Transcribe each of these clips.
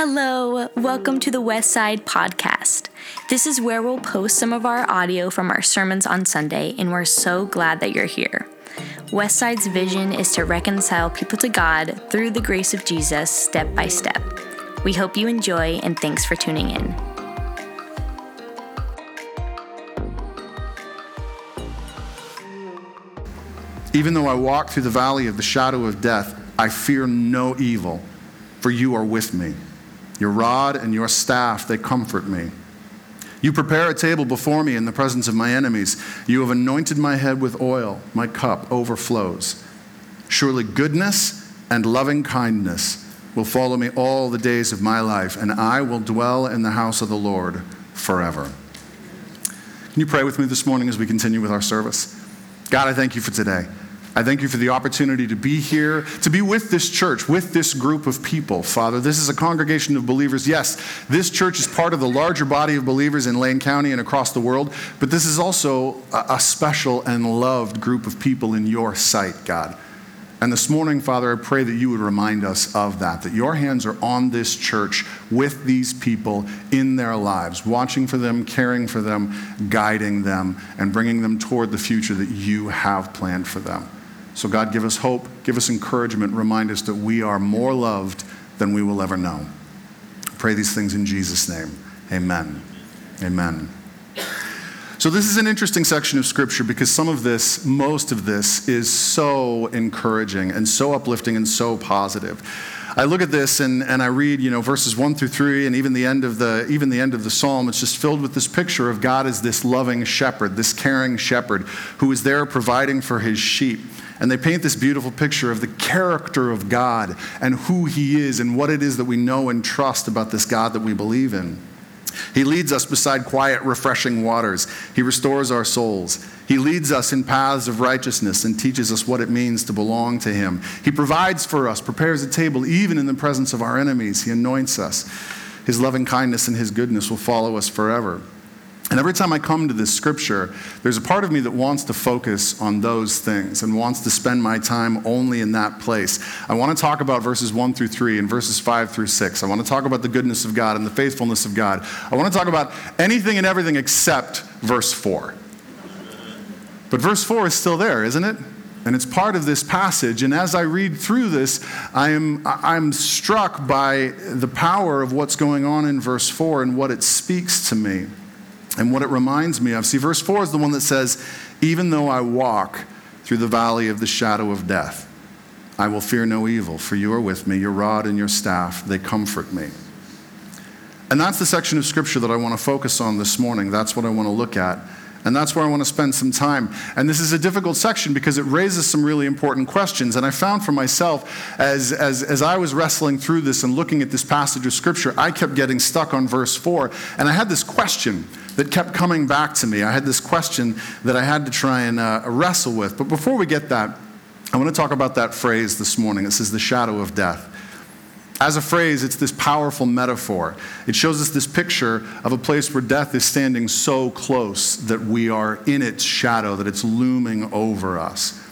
Hello, welcome to the Westside Podcast. This is where we'll post some of our audio from our sermons on Sunday, and we're so glad that you're here. Westside's vision is to reconcile people to God through the grace of Jesus step by step. We hope you enjoy, and thanks for tuning in. Even though I walk through the valley of the shadow of death, I fear no evil, for you are with me. Your rod and your staff, they comfort me. You prepare a table before me in the presence of my enemies. You have anointed my head with oil. My cup overflows. Surely goodness and loving kindness will follow me all the days of my life, and I will dwell in the house of the Lord forever. Can you pray with me this morning as we continue with our service? God, I thank you for today. I thank you for the opportunity to be here, to be with this church, with this group of people, Father. This is a congregation of believers. Yes, this church is part of the larger body of believers in Lane County and across the world, but this is also a special and loved group of people in your sight, God. And this morning, Father, I pray that you would remind us of that, that your hands are on this church with these people in their lives, watching for them, caring for them, guiding them, and bringing them toward the future that you have planned for them. So, God, give us hope, give us encouragement, remind us that we are more loved than we will ever know. Pray these things in Jesus' name. Amen. Amen. So, this is an interesting section of Scripture because some of this, most of this, is so encouraging and so uplifting and so positive. I look at this and, and I read, you know, verses one through three, and even the end of the even the end of the psalm. It's just filled with this picture of God as this loving shepherd, this caring shepherd who is there providing for his sheep. And they paint this beautiful picture of the character of God and who He is and what it is that we know and trust about this God that we believe in. He leads us beside quiet, refreshing waters. He restores our souls. He leads us in paths of righteousness and teaches us what it means to belong to Him. He provides for us, prepares a table even in the presence of our enemies. He anoints us. His loving kindness and His goodness will follow us forever. And every time I come to this scripture, there's a part of me that wants to focus on those things and wants to spend my time only in that place. I want to talk about verses 1 through 3 and verses 5 through 6. I want to talk about the goodness of God and the faithfulness of God. I want to talk about anything and everything except verse 4. But verse 4 is still there, isn't it? And it's part of this passage. And as I read through this, I'm, I'm struck by the power of what's going on in verse 4 and what it speaks to me and what it reminds me of. See, verse 4 is the one that says, Even though I walk through the valley of the shadow of death, I will fear no evil, for you are with me. Your rod and your staff, they comfort me. And that's the section of scripture that I want to focus on this morning. That's what I want to look at. And that's where I want to spend some time. And this is a difficult section because it raises some really important questions. And I found for myself, as, as, as I was wrestling through this and looking at this passage of Scripture, I kept getting stuck on verse 4. And I had this question that kept coming back to me. I had this question that I had to try and uh, wrestle with. But before we get that, I want to talk about that phrase this morning. It says, the shadow of death. As a phrase, it's this powerful metaphor. It shows us this picture of a place where death is standing so close that we are in its shadow, that it's looming over us.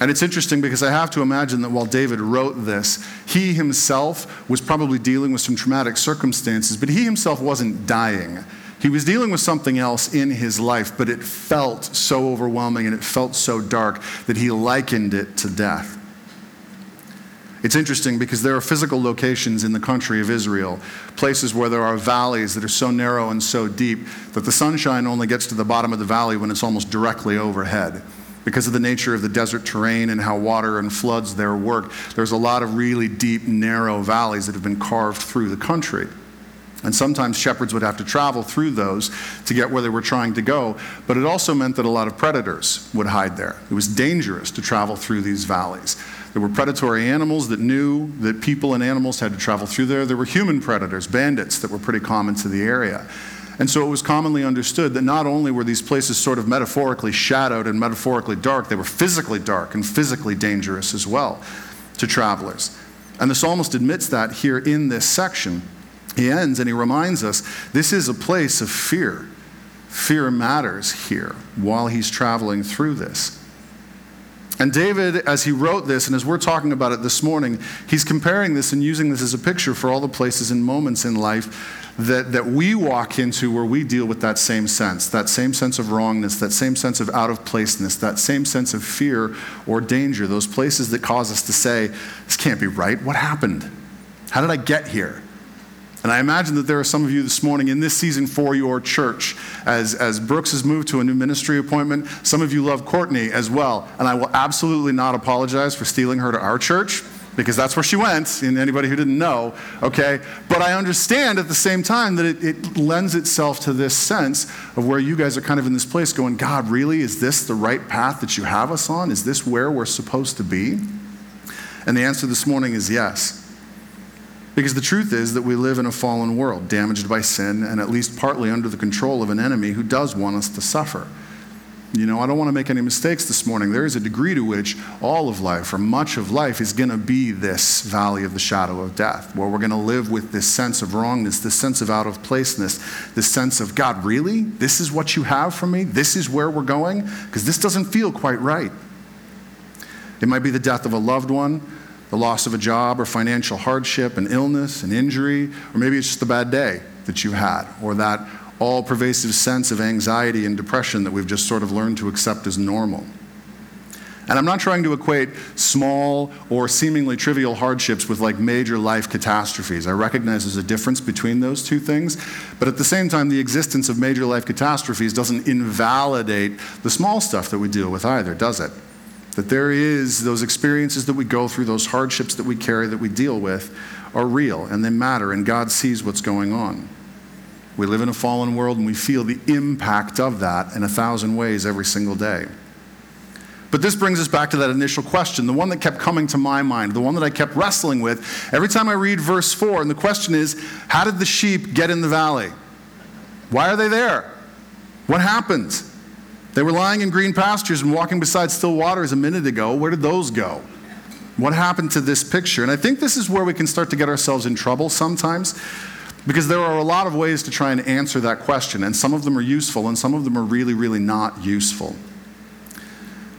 And it's interesting because I have to imagine that while David wrote this, he himself was probably dealing with some traumatic circumstances, but he himself wasn't dying. He was dealing with something else in his life, but it felt so overwhelming and it felt so dark that he likened it to death. It's interesting because there are physical locations in the country of Israel, places where there are valleys that are so narrow and so deep that the sunshine only gets to the bottom of the valley when it's almost directly overhead. Because of the nature of the desert terrain and how water and floods there work, there's a lot of really deep, narrow valleys that have been carved through the country. And sometimes shepherds would have to travel through those to get where they were trying to go. But it also meant that a lot of predators would hide there. It was dangerous to travel through these valleys. There were predatory animals that knew that people and animals had to travel through there. There were human predators, bandits, that were pretty common to the area. And so it was commonly understood that not only were these places sort of metaphorically shadowed and metaphorically dark, they were physically dark and physically dangerous as well to travelers. And the psalmist admits that here in this section. He ends and he reminds us this is a place of fear. Fear matters here while he's traveling through this. And David, as he wrote this, and as we're talking about it this morning, he's comparing this and using this as a picture for all the places and moments in life that, that we walk into where we deal with that same sense, that same sense of wrongness, that same sense of out of placeness, that same sense of fear or danger, those places that cause us to say, This can't be right. What happened? How did I get here? And I imagine that there are some of you this morning in this season for your church. As, as Brooks has moved to a new ministry appointment, some of you love Courtney as well. And I will absolutely not apologize for stealing her to our church because that's where she went, and anybody who didn't know, okay? But I understand at the same time that it, it, lends itself to this sense of where you guys are kind of in this place going, God, really? Is this the right path that you have us on? Is this where we're supposed to be? And the answer this morning is yes. Because the truth is that we live in a fallen world, damaged by sin, and at least partly under the control of an enemy who does want us to suffer. You know, I don't want to make any mistakes this morning. There is a degree to which all of life, or much of life, is going to be this valley of the shadow of death, where we're going to live with this sense of wrongness, this sense of out of placeness, this sense of, God, really? This is what you have for me? This is where we're going? Because this doesn't feel quite right. It might be the death of a loved one, the loss of a job or financial hardship, an illness, an injury, or maybe it's just the bad day that you had, or that all pervasive sense of anxiety and depression that we've just sort of learned to accept as normal. And I'm not trying to equate small or seemingly trivial hardships with like major life catastrophes. I recognize there's a difference between those two things, but at the same time, the existence of major life catastrophes doesn't invalidate the small stuff that we deal with either, does it? That there is those experiences that we go through, those hardships that we carry, that we deal with, are real and they matter, and God sees what's going on. We live in a fallen world and we feel the impact of that in a thousand ways every single day. But this brings us back to that initial question, the one that kept coming to my mind, the one that I kept wrestling with every time I read verse 4. And the question is how did the sheep get in the valley? Why are they there? What happened? They were lying in green pastures and walking beside still waters a minute ago. Where did those go? What happened to this picture? And I think this is where we can start to get ourselves in trouble sometimes because there are a lot of ways to try and answer that question, and some of them are useful, and some of them are really, really not useful.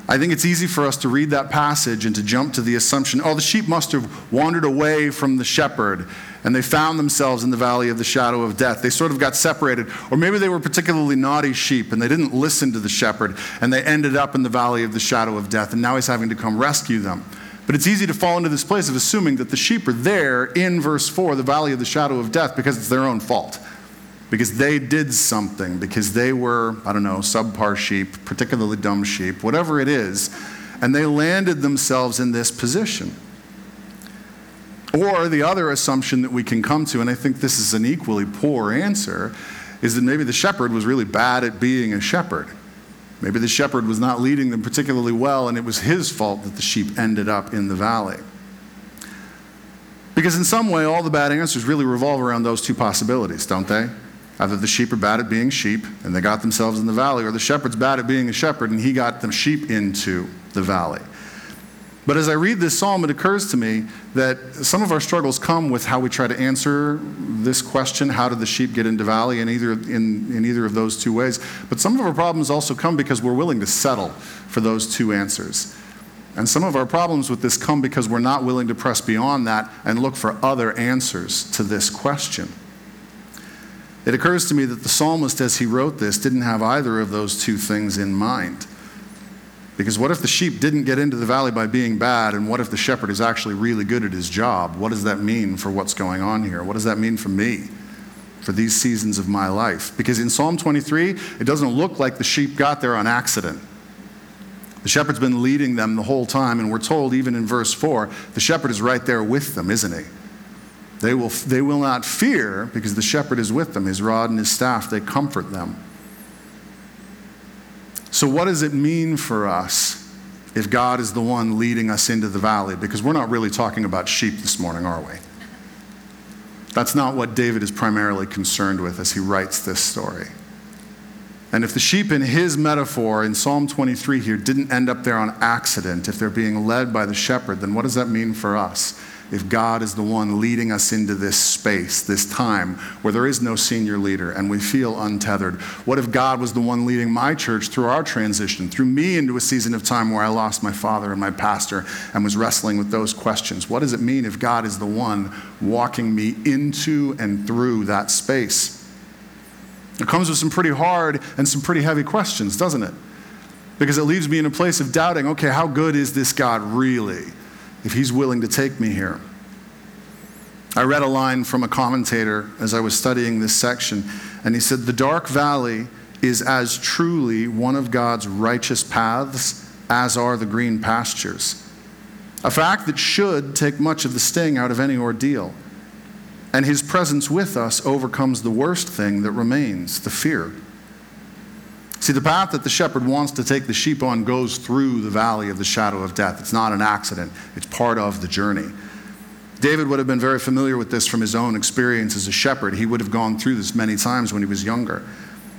I think it's easy for us to read that passage and to jump to the assumption oh, the sheep must have wandered away from the shepherd and they found themselves in the valley of the shadow of death. They sort of got separated. Or maybe they were particularly naughty sheep and they didn't listen to the shepherd and they ended up in the valley of the shadow of death and now he's having to come rescue them. But it's easy to fall into this place of assuming that the sheep are there in verse 4, the valley of the shadow of death, because it's their own fault. Because they did something, because they were, I don't know, subpar sheep, particularly dumb sheep, whatever it is, and they landed themselves in this position. Or the other assumption that we can come to, and I think this is an equally poor answer, is that maybe the shepherd was really bad at being a shepherd. Maybe the shepherd was not leading them particularly well, and it was his fault that the sheep ended up in the valley. Because in some way, all the bad answers really revolve around those two possibilities, don't they? Either the sheep are bad at being sheep and they got themselves in the valley, or the shepherd's bad at being a shepherd and he got the sheep into the valley. But as I read this psalm, it occurs to me that some of our struggles come with how we try to answer this question how did the sheep get into valley in either, in, in either of those two ways. But some of our problems also come because we're willing to settle for those two answers. And some of our problems with this come because we're not willing to press beyond that and look for other answers to this question. It occurs to me that the psalmist, as he wrote this, didn't have either of those two things in mind. Because what if the sheep didn't get into the valley by being bad, and what if the shepherd is actually really good at his job? What does that mean for what's going on here? What does that mean for me, for these seasons of my life? Because in Psalm 23, it doesn't look like the sheep got there on accident. The shepherd's been leading them the whole time, and we're told, even in verse 4, the shepherd is right there with them, isn't he? They will, they will not fear because the shepherd is with them. His rod and his staff, they comfort them. So, what does it mean for us if God is the one leading us into the valley? Because we're not really talking about sheep this morning, are we? That's not what David is primarily concerned with as he writes this story. And if the sheep in his metaphor in Psalm 23 here didn't end up there on accident, if they're being led by the shepherd, then what does that mean for us? If God is the one leading us into this space, this time where there is no senior leader and we feel untethered? What if God was the one leading my church through our transition, through me into a season of time where I lost my father and my pastor and was wrestling with those questions? What does it mean if God is the one walking me into and through that space? It comes with some pretty hard and some pretty heavy questions, doesn't it? Because it leaves me in a place of doubting okay, how good is this God really? If he's willing to take me here. I read a line from a commentator as I was studying this section, and he said, The dark valley is as truly one of God's righteous paths as are the green pastures. A fact that should take much of the sting out of any ordeal. And his presence with us overcomes the worst thing that remains the fear. See, the path that the shepherd wants to take the sheep on goes through the valley of the shadow of death. It's not an accident, it's part of the journey. David would have been very familiar with this from his own experience as a shepherd. He would have gone through this many times when he was younger.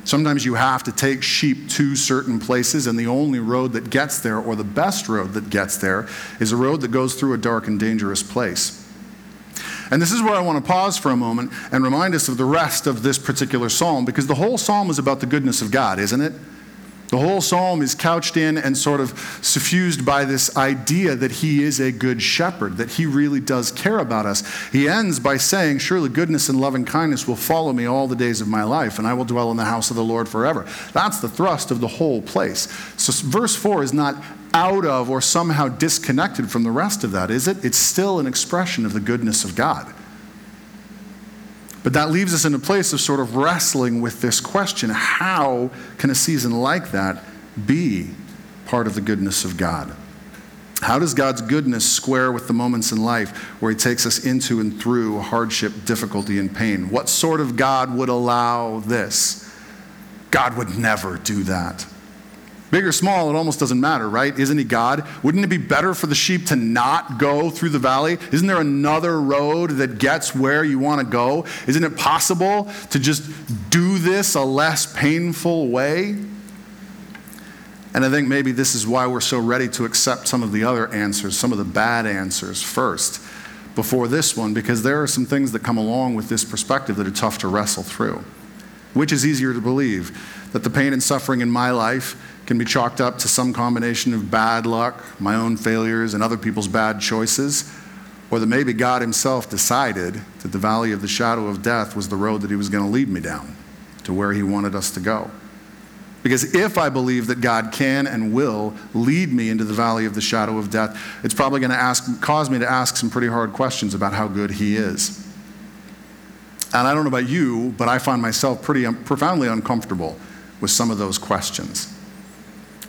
Sometimes you have to take sheep to certain places, and the only road that gets there, or the best road that gets there, is a road that goes through a dark and dangerous place. And this is where I want to pause for a moment and remind us of the rest of this particular psalm, because the whole psalm is about the goodness of God, isn't it? The whole psalm is couched in and sort of suffused by this idea that he is a good shepherd, that he really does care about us. He ends by saying, Surely goodness and loving kindness will follow me all the days of my life, and I will dwell in the house of the Lord forever. That's the thrust of the whole place. So, verse 4 is not out of or somehow disconnected from the rest of that, is it? It's still an expression of the goodness of God. But that leaves us in a place of sort of wrestling with this question how can a season like that be part of the goodness of God? How does God's goodness square with the moments in life where He takes us into and through hardship, difficulty, and pain? What sort of God would allow this? God would never do that. Big or small, it almost doesn't matter, right? Isn't he God? Wouldn't it be better for the sheep to not go through the valley? Isn't there another road that gets where you want to go? Isn't it possible to just do this a less painful way? And I think maybe this is why we're so ready to accept some of the other answers, some of the bad answers first before this one, because there are some things that come along with this perspective that are tough to wrestle through. Which is easier to believe? That the pain and suffering in my life can be chalked up to some combination of bad luck, my own failures, and other people's bad choices, or that maybe God Himself decided that the valley of the shadow of death was the road that He was going to lead me down to where He wanted us to go. Because if I believe that God can and will lead me into the valley of the shadow of death, it's probably going to ask, cause me to ask some pretty hard questions about how good He is. And I don't know about you, but I find myself pretty um, profoundly uncomfortable with some of those questions.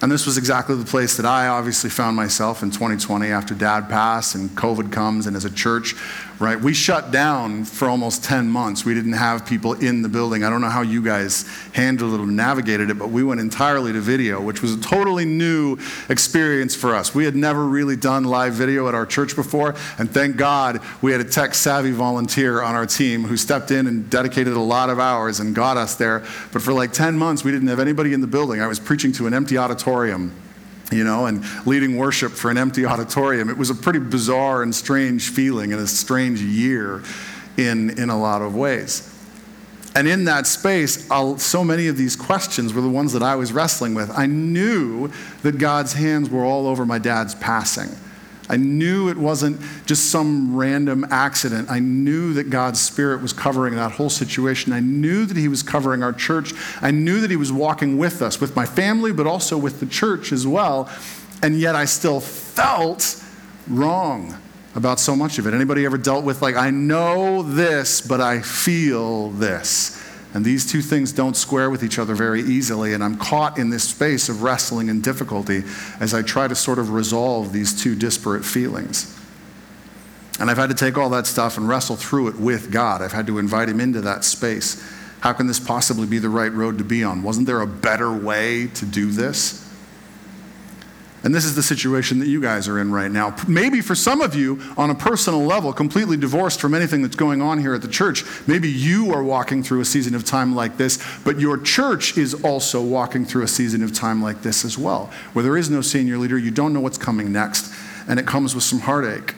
And this was exactly the place that I obviously found myself in 2020 after dad passed and COVID comes. And as a church, right, we shut down for almost 10 months. We didn't have people in the building. I don't know how you guys handled it or navigated it, but we went entirely to video, which was a totally new experience for us. We had never really done live video at our church before. And thank God we had a tech savvy volunteer on our team who stepped in and dedicated a lot of hours and got us there. But for like 10 months, we didn't have anybody in the building. I was preaching to an empty auditorium auditorium, you know, and leading worship for an empty auditorium. It was a pretty bizarre and strange feeling and a strange year in, in a lot of ways. And in that space, I'll, so many of these questions were the ones that I was wrestling with. I knew that God's hands were all over my dad's passing. I knew it wasn't just some random accident. I knew that God's Spirit was covering that whole situation. I knew that He was covering our church. I knew that He was walking with us, with my family, but also with the church as well. And yet I still felt wrong about so much of it. Anybody ever dealt with, like, I know this, but I feel this? And these two things don't square with each other very easily. And I'm caught in this space of wrestling and difficulty as I try to sort of resolve these two disparate feelings. And I've had to take all that stuff and wrestle through it with God. I've had to invite Him into that space. How can this possibly be the right road to be on? Wasn't there a better way to do this? And this is the situation that you guys are in right now. Maybe for some of you, on a personal level, completely divorced from anything that's going on here at the church, maybe you are walking through a season of time like this, but your church is also walking through a season of time like this as well, where there is no senior leader, you don't know what's coming next, and it comes with some heartache.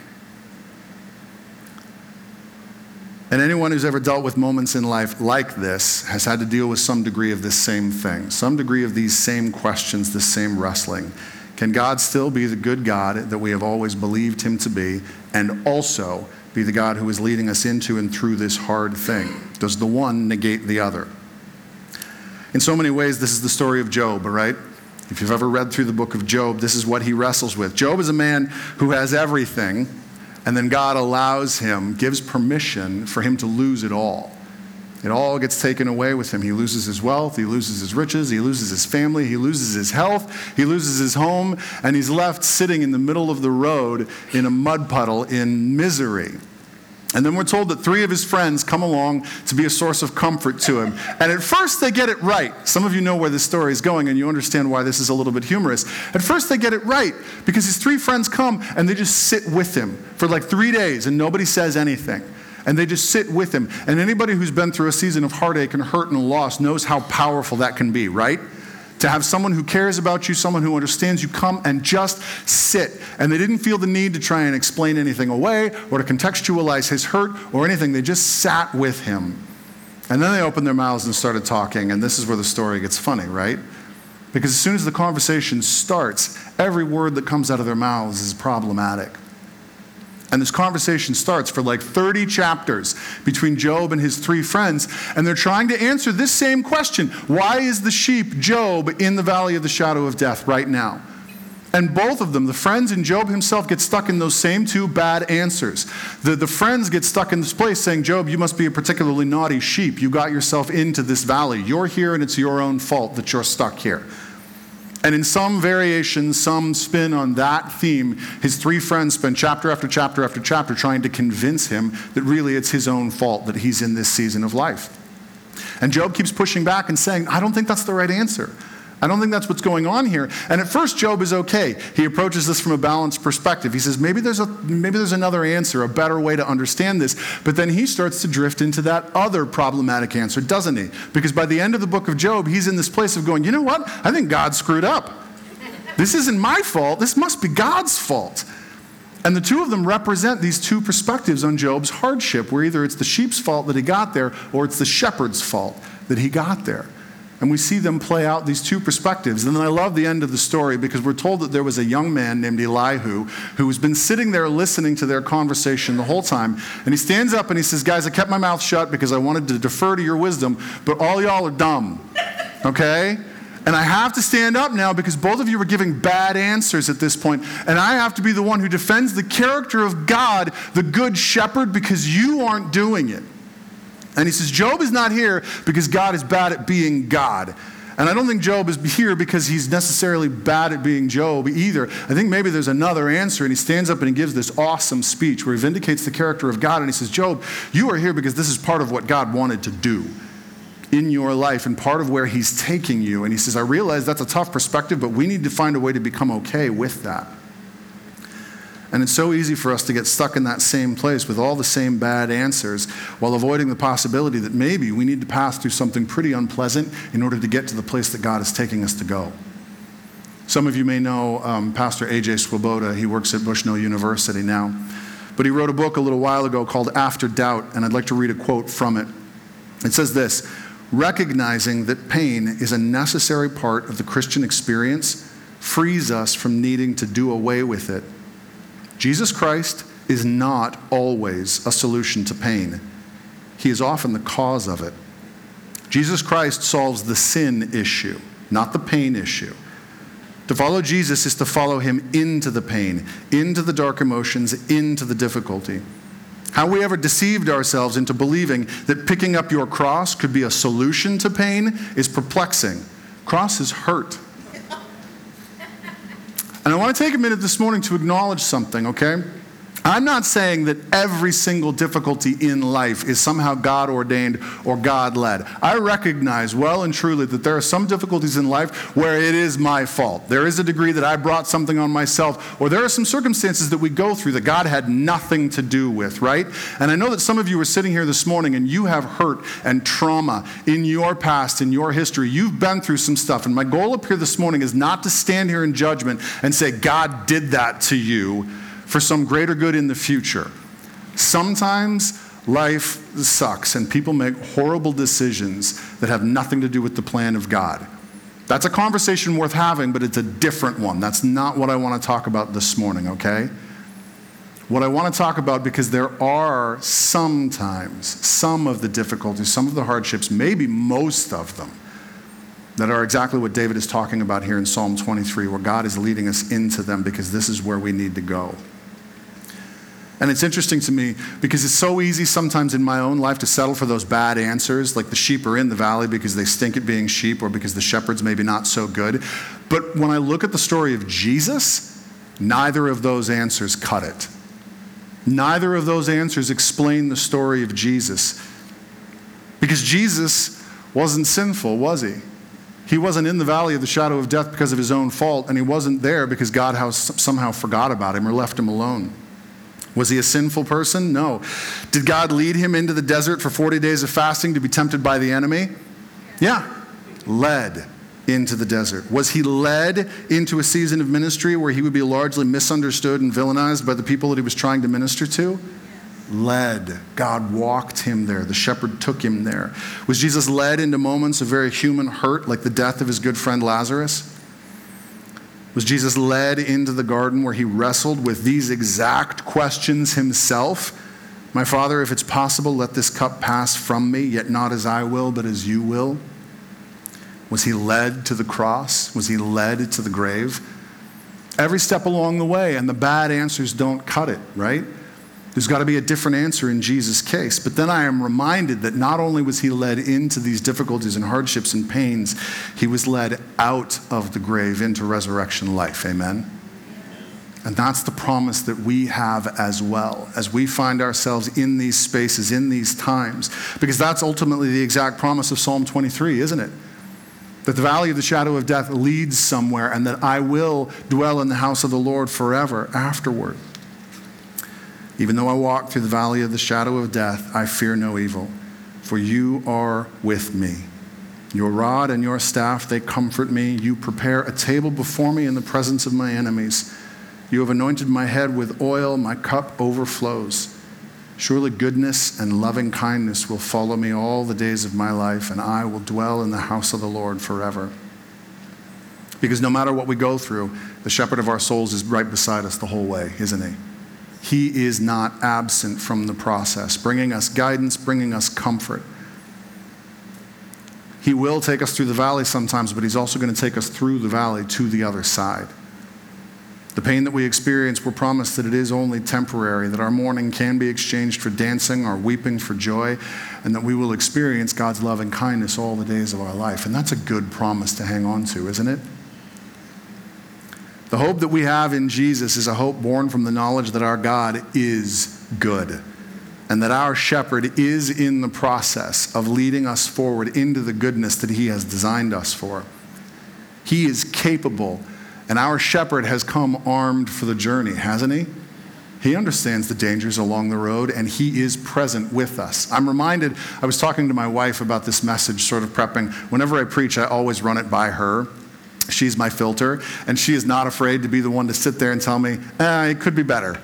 And anyone who's ever dealt with moments in life like this has had to deal with some degree of this same thing, some degree of these same questions, this same wrestling. Can God still be the good God that we have always believed him to be, and also be the God who is leading us into and through this hard thing? Does the one negate the other? In so many ways, this is the story of Job, all right? If you've ever read through the book of Job, this is what he wrestles with. Job is a man who has everything and then God allows him, gives permission for him to lose it all. It all gets taken away with him. He loses his wealth, he loses his riches, he loses his family, he loses his health, he loses his home, and he's left sitting in the middle of the road in a mud puddle in misery. And then we're told that three of his friends come along to be a source of comfort to him. And at first they get it right. Some of you know where this story is going and you understand why this is a little bit humorous. At first they get it right because his three friends come and they just sit with him for like three days and nobody says anything. And they just sit with him. And anybody who's been through a season of heartache and hurt and loss knows how powerful that can be, right? to have someone who cares about you, someone who understands you come and just sit. And they didn't feel the need to try and explain anything away or to contextualize his hurt or anything. They just sat with him. And then they opened their mouths and started talking. And this is where the story gets funny, right? Because as soon as the conversation starts, every word that comes out of their mouths is problematic. And this conversation starts for like 30 chapters between Job and his three friends. And they're trying to answer this same question Why is the sheep Job in the valley of the shadow of death right now? And both of them, the friends and Job himself, get stuck in those same two bad answers. The, the friends get stuck in this place saying, Job, you must be a particularly naughty sheep. You got yourself into this valley. You're here and it's your own fault that you're stuck here. And in some variation, some spin on that theme, his three friends spend chapter after chapter after chapter trying to convince him that really it's his own fault that he's in this season of life. And Job keeps pushing back and saying, I don't think that's the right answer. I don't think that's what's going on here. And at first, Job is okay. He approaches this from a balanced perspective. He says, maybe there's, a, maybe there's another answer, a better way to understand this. But then he starts to drift into that other problematic answer, doesn't he? Because by the end of the book of Job, he's in this place of going, you know what? I think God screwed up. This isn't my fault. This must be God's fault. And the two of them represent these two perspectives on Job's hardship, where either it's the sheep's fault that he got there or it's the shepherd's fault that he got there. And we see them play out these two perspectives. And then I love the end of the story because we're told that there was a young man named Elihu who has been sitting there listening to their conversation the whole time. And he stands up and he says, Guys, I kept my mouth shut because I wanted to defer to your wisdom, but all y'all are dumb. Okay? And I have to stand up now because both of you are giving bad answers at this point. And I have to be the one who defends the character of God, the good shepherd, because you aren't doing it. And he says, Job is not here because God is bad at being God. And I don't think Job is here because he's necessarily bad at being Job either. I think maybe there's another answer. And he stands up and he gives this awesome speech where he vindicates the character of God. And he says, Job, you are here because this is part of what God wanted to do in your life and part of where he's taking you. And he says, I realize that's a tough perspective, but we need to find a way to become okay with that. And it's so easy for us to get stuck in that same place with all the same bad answers while avoiding the possibility that maybe we need to pass through something pretty unpleasant in order to get to the place that God is taking us to go. Some of you may know um, Pastor AJ Swoboda. He works at Bushnell University now. But he wrote a book a little while ago called After Doubt, and I'd like to read a quote from it. It says this Recognizing that pain is a necessary part of the Christian experience frees us from needing to do away with it Jesus Christ is not always a solution to pain, He is often the cause of it. Jesus Christ solves the sin issue, not the pain issue. To follow Jesus is to follow him into the pain, into the dark emotions, into the difficulty. How we ever deceived ourselves into believing that picking up your cross could be a solution to pain is perplexing. Crosses hurt. And I want to take a minute this morning to acknowledge something, okay? I'm not saying that every single difficulty in life is somehow God ordained or God led. I recognize well and truly that there are some difficulties in life where it is my fault. There is a degree that I brought something on myself, or there are some circumstances that we go through that God had nothing to do with, right? And I know that some of you are sitting here this morning and you have hurt and trauma in your past, in your history. You've been through some stuff. And my goal up here this morning is not to stand here in judgment and say, God did that to you for some greater good in the future. Sometimes life sucks and people make horrible decisions that have nothing to do with the plan of God. That's a conversation worth having, but it's a different one. That's not what I want to talk about this morning, okay? What I want to talk about, because there are sometimes some of the difficulties, some of the hardships, maybe most of them, that are exactly what David is talking about here in Psalm 23, where God is leading us into them because this is where we need to go. And it's interesting to me because it's so easy sometimes in my own life to settle for those bad answers, like the sheep are in the valley because they stink at being sheep or because the shepherd's maybe not so good. But when I look at the story of Jesus, neither of those answers cut it. Neither of those answers explain the story of Jesus. Because Jesus wasn't sinful, was he? He wasn't in the valley of the shadow of death because of his own fault, and he wasn't there because God somehow forgot about him or left him alone. Was he a sinful person? No. Did God lead him into the desert for 40 days of fasting to be tempted by the enemy? Yeah. Led into the desert. Was he led into a season of ministry where he would be largely misunderstood and villainized by the people that he was trying to minister to? Led. God walked him there. The shepherd took him there. Was Jesus led into moments of very human hurt, like the death of his good friend Lazarus? Was Jesus led into the garden where he wrestled with these exact questions himself? My Father, if it's possible, let this cup pass from me, yet not as I will, but as you will. Was he led to the cross? Was he led to the grave? Every step along the way, and the bad answers don't cut it, right? There's got to be a different answer in Jesus' case. But then I am reminded that not only was he led into these difficulties and hardships and pains, he was led out of the grave into resurrection life. Amen? And that's the promise that we have as well, as we find ourselves in these spaces, in these times. Because that's ultimately the exact promise of Psalm 23, isn't it? That the valley of the shadow of death leads somewhere, and that I will dwell in the house of the Lord forever afterward. Even though I walk through the valley of the shadow of death, I fear no evil, for you are with me. Your rod and your staff, they comfort me. You prepare a table before me in the presence of my enemies. You have anointed my head with oil, my cup overflows. Surely goodness and loving kindness will follow me all the days of my life, and I will dwell in the house of the Lord forever. Because no matter what we go through, the shepherd of our souls is right beside us the whole way, isn't he? He is not absent from the process, bringing us guidance, bringing us comfort. He will take us through the valley sometimes, but He's also going to take us through the valley to the other side. The pain that we experience, we're promised that it is only temporary, that our mourning can be exchanged for dancing, our weeping for joy, and that we will experience God's love and kindness all the days of our life. And that's a good promise to hang on to, isn't it? The hope that we have in Jesus is a hope born from the knowledge that our God is good and that our shepherd is in the process of leading us forward into the goodness that he has designed us for. He is capable, and our shepherd has come armed for the journey, hasn't he? He understands the dangers along the road and he is present with us. I'm reminded, I was talking to my wife about this message, sort of prepping. Whenever I preach, I always run it by her She's my filter, and she is not afraid to be the one to sit there and tell me, eh, it could be better.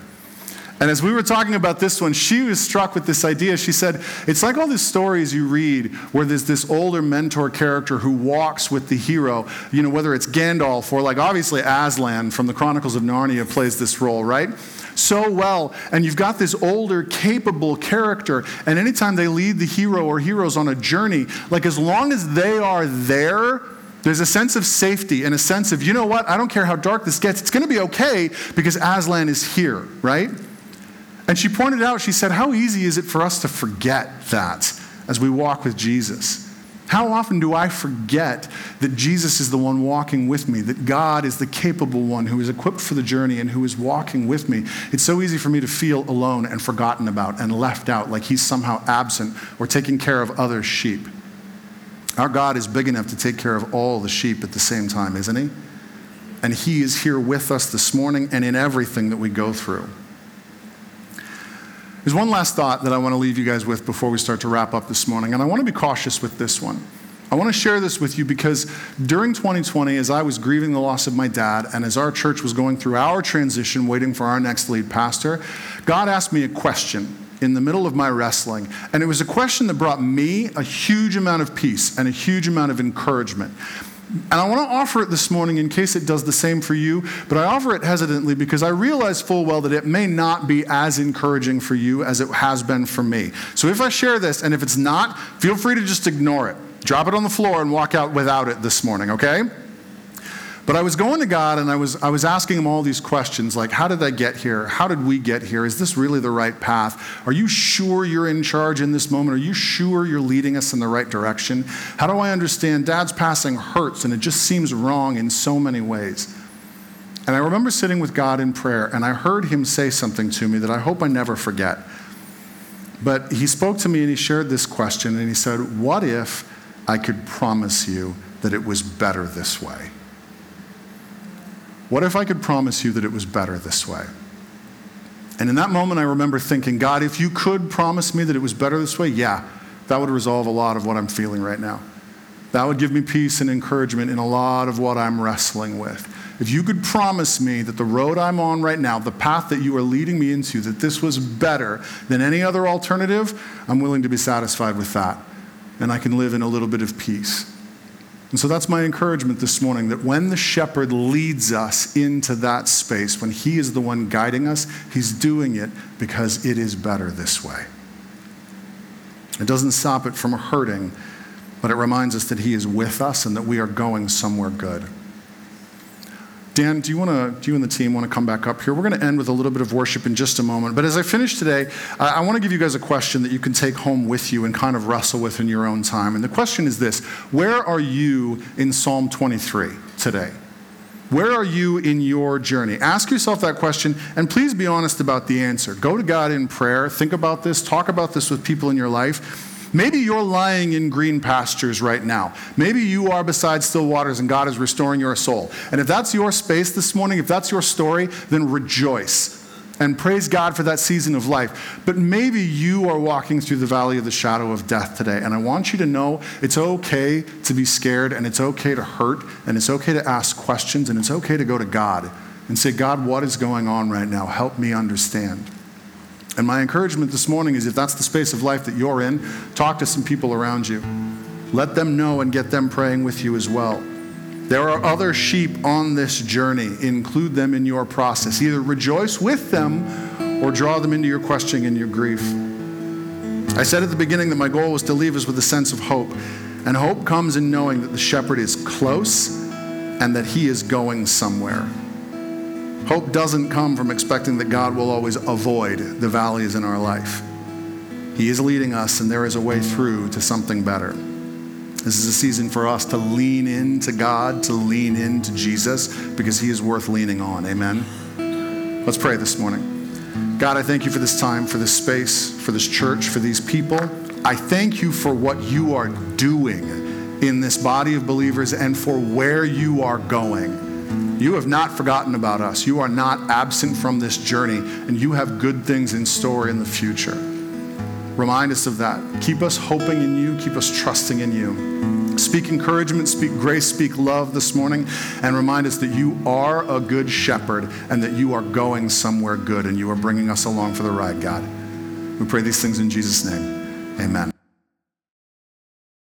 And as we were talking about this one, she was struck with this idea. She said, It's like all these stories you read where there's this older mentor character who walks with the hero, you know, whether it's Gandalf or like obviously Aslan from the Chronicles of Narnia plays this role, right? So well. And you've got this older, capable character. And anytime they lead the hero or heroes on a journey, like as long as they are there, there's a sense of safety and a sense of, you know what, I don't care how dark this gets, it's going to be okay because Aslan is here, right? And she pointed out, she said, How easy is it for us to forget that as we walk with Jesus? How often do I forget that Jesus is the one walking with me, that God is the capable one who is equipped for the journey and who is walking with me? It's so easy for me to feel alone and forgotten about and left out, like he's somehow absent or taking care of other sheep. Our God is big enough to take care of all the sheep at the same time, isn't He? And He is here with us this morning and in everything that we go through. There's one last thought that I want to leave you guys with before we start to wrap up this morning, and I want to be cautious with this one. I want to share this with you because during 2020, as I was grieving the loss of my dad, and as our church was going through our transition, waiting for our next lead pastor, God asked me a question in the middle of my wrestling. And it was a question that brought me a huge amount of peace and a huge amount of encouragement. And I want to offer it this morning in case it does the same for you, but I offer it hesitantly because I realize full well that it may not be as encouraging for you as it has been for me. So if I share this, and if it's not, feel free to just ignore it. Drop it on the floor and walk out without it this morning, okay? But I was going to God and I was, I was asking him all these questions like, how did I get here? How did we get here? Is this really the right path? Are you sure you're in charge in this moment? Are you sure you're leading us in the right direction? How do I understand dad's passing hurts and it just seems wrong in so many ways? And I remember sitting with God in prayer and I heard him say something to me that I hope I never forget. But he spoke to me and he shared this question and he said, What if I could promise you that it was better this way? What if I could promise you that it was better this way? And in that moment, I remember thinking, God, if you could promise me that it was better this way, yeah, that would resolve a lot of what I'm feeling right now. That would give me peace and encouragement in a lot of what I'm wrestling with. If you could promise me that the road I'm on right now, the path that you are leading me into, that this was better than any other alternative, I'm willing to be satisfied with that. And I can live in a little bit of peace. And so that's my encouragement this morning that when the shepherd leads us into that space, when he is the one guiding us, he's doing it because it is better this way. It doesn't stop it from hurting, but it reminds us that he is with us and that we are going somewhere good. Dan, do you want to, do you and the team want to come back up here? We're going to end with a little bit of worship in just a moment. But as I finish today, I, I want to give you guys a question that you can take home with you and kind of wrestle with in your own time. And the question is this Where are you in Psalm 23 today? Where are you in your journey? Ask yourself that question and please be honest about the answer. Go to God in prayer, think about this, talk about this with people in your life Maybe you're lying in green pastures right now. Maybe you are beside still waters and God is restoring your soul. And if that's your space this morning, if that's your story, then rejoice and praise God for that season of life. But maybe you are walking through the valley of the shadow of death today. And I want you to know it's okay to be scared and it's okay to hurt and it's okay to ask questions and it's okay to go to God and say, God, what is going on right now? Help me understand. And my encouragement this morning is if that's the space of life that you're in, talk to some people around you. Let them know and get them praying with you as well. There are other sheep on this journey. Include them in your process. Either rejoice with them or draw them into your questioning and your grief. I said at the beginning that my goal was to leave us with a sense of hope. And hope comes in knowing that the shepherd is close and that he is going somewhere. Hope doesn't come from expecting that God will always avoid the valleys in our life. He is leading us, and there is a way through to something better. This is a season for us to lean into God, to lean into Jesus, because He is worth leaning on. Amen. Let's pray this morning. God, I thank you for this time, for this space, for this church, for these people. I thank you for what you are doing in this body of believers and for where you are going. You have not forgotten about us. You are not absent from this journey, and you have good things in store in the future. Remind us of that. Keep us hoping in you, keep us trusting in you. Speak encouragement, speak grace, speak love this morning, and remind us that you are a good shepherd and that you are going somewhere good and you are bringing us along for the ride, God. We pray these things in Jesus' name. Amen.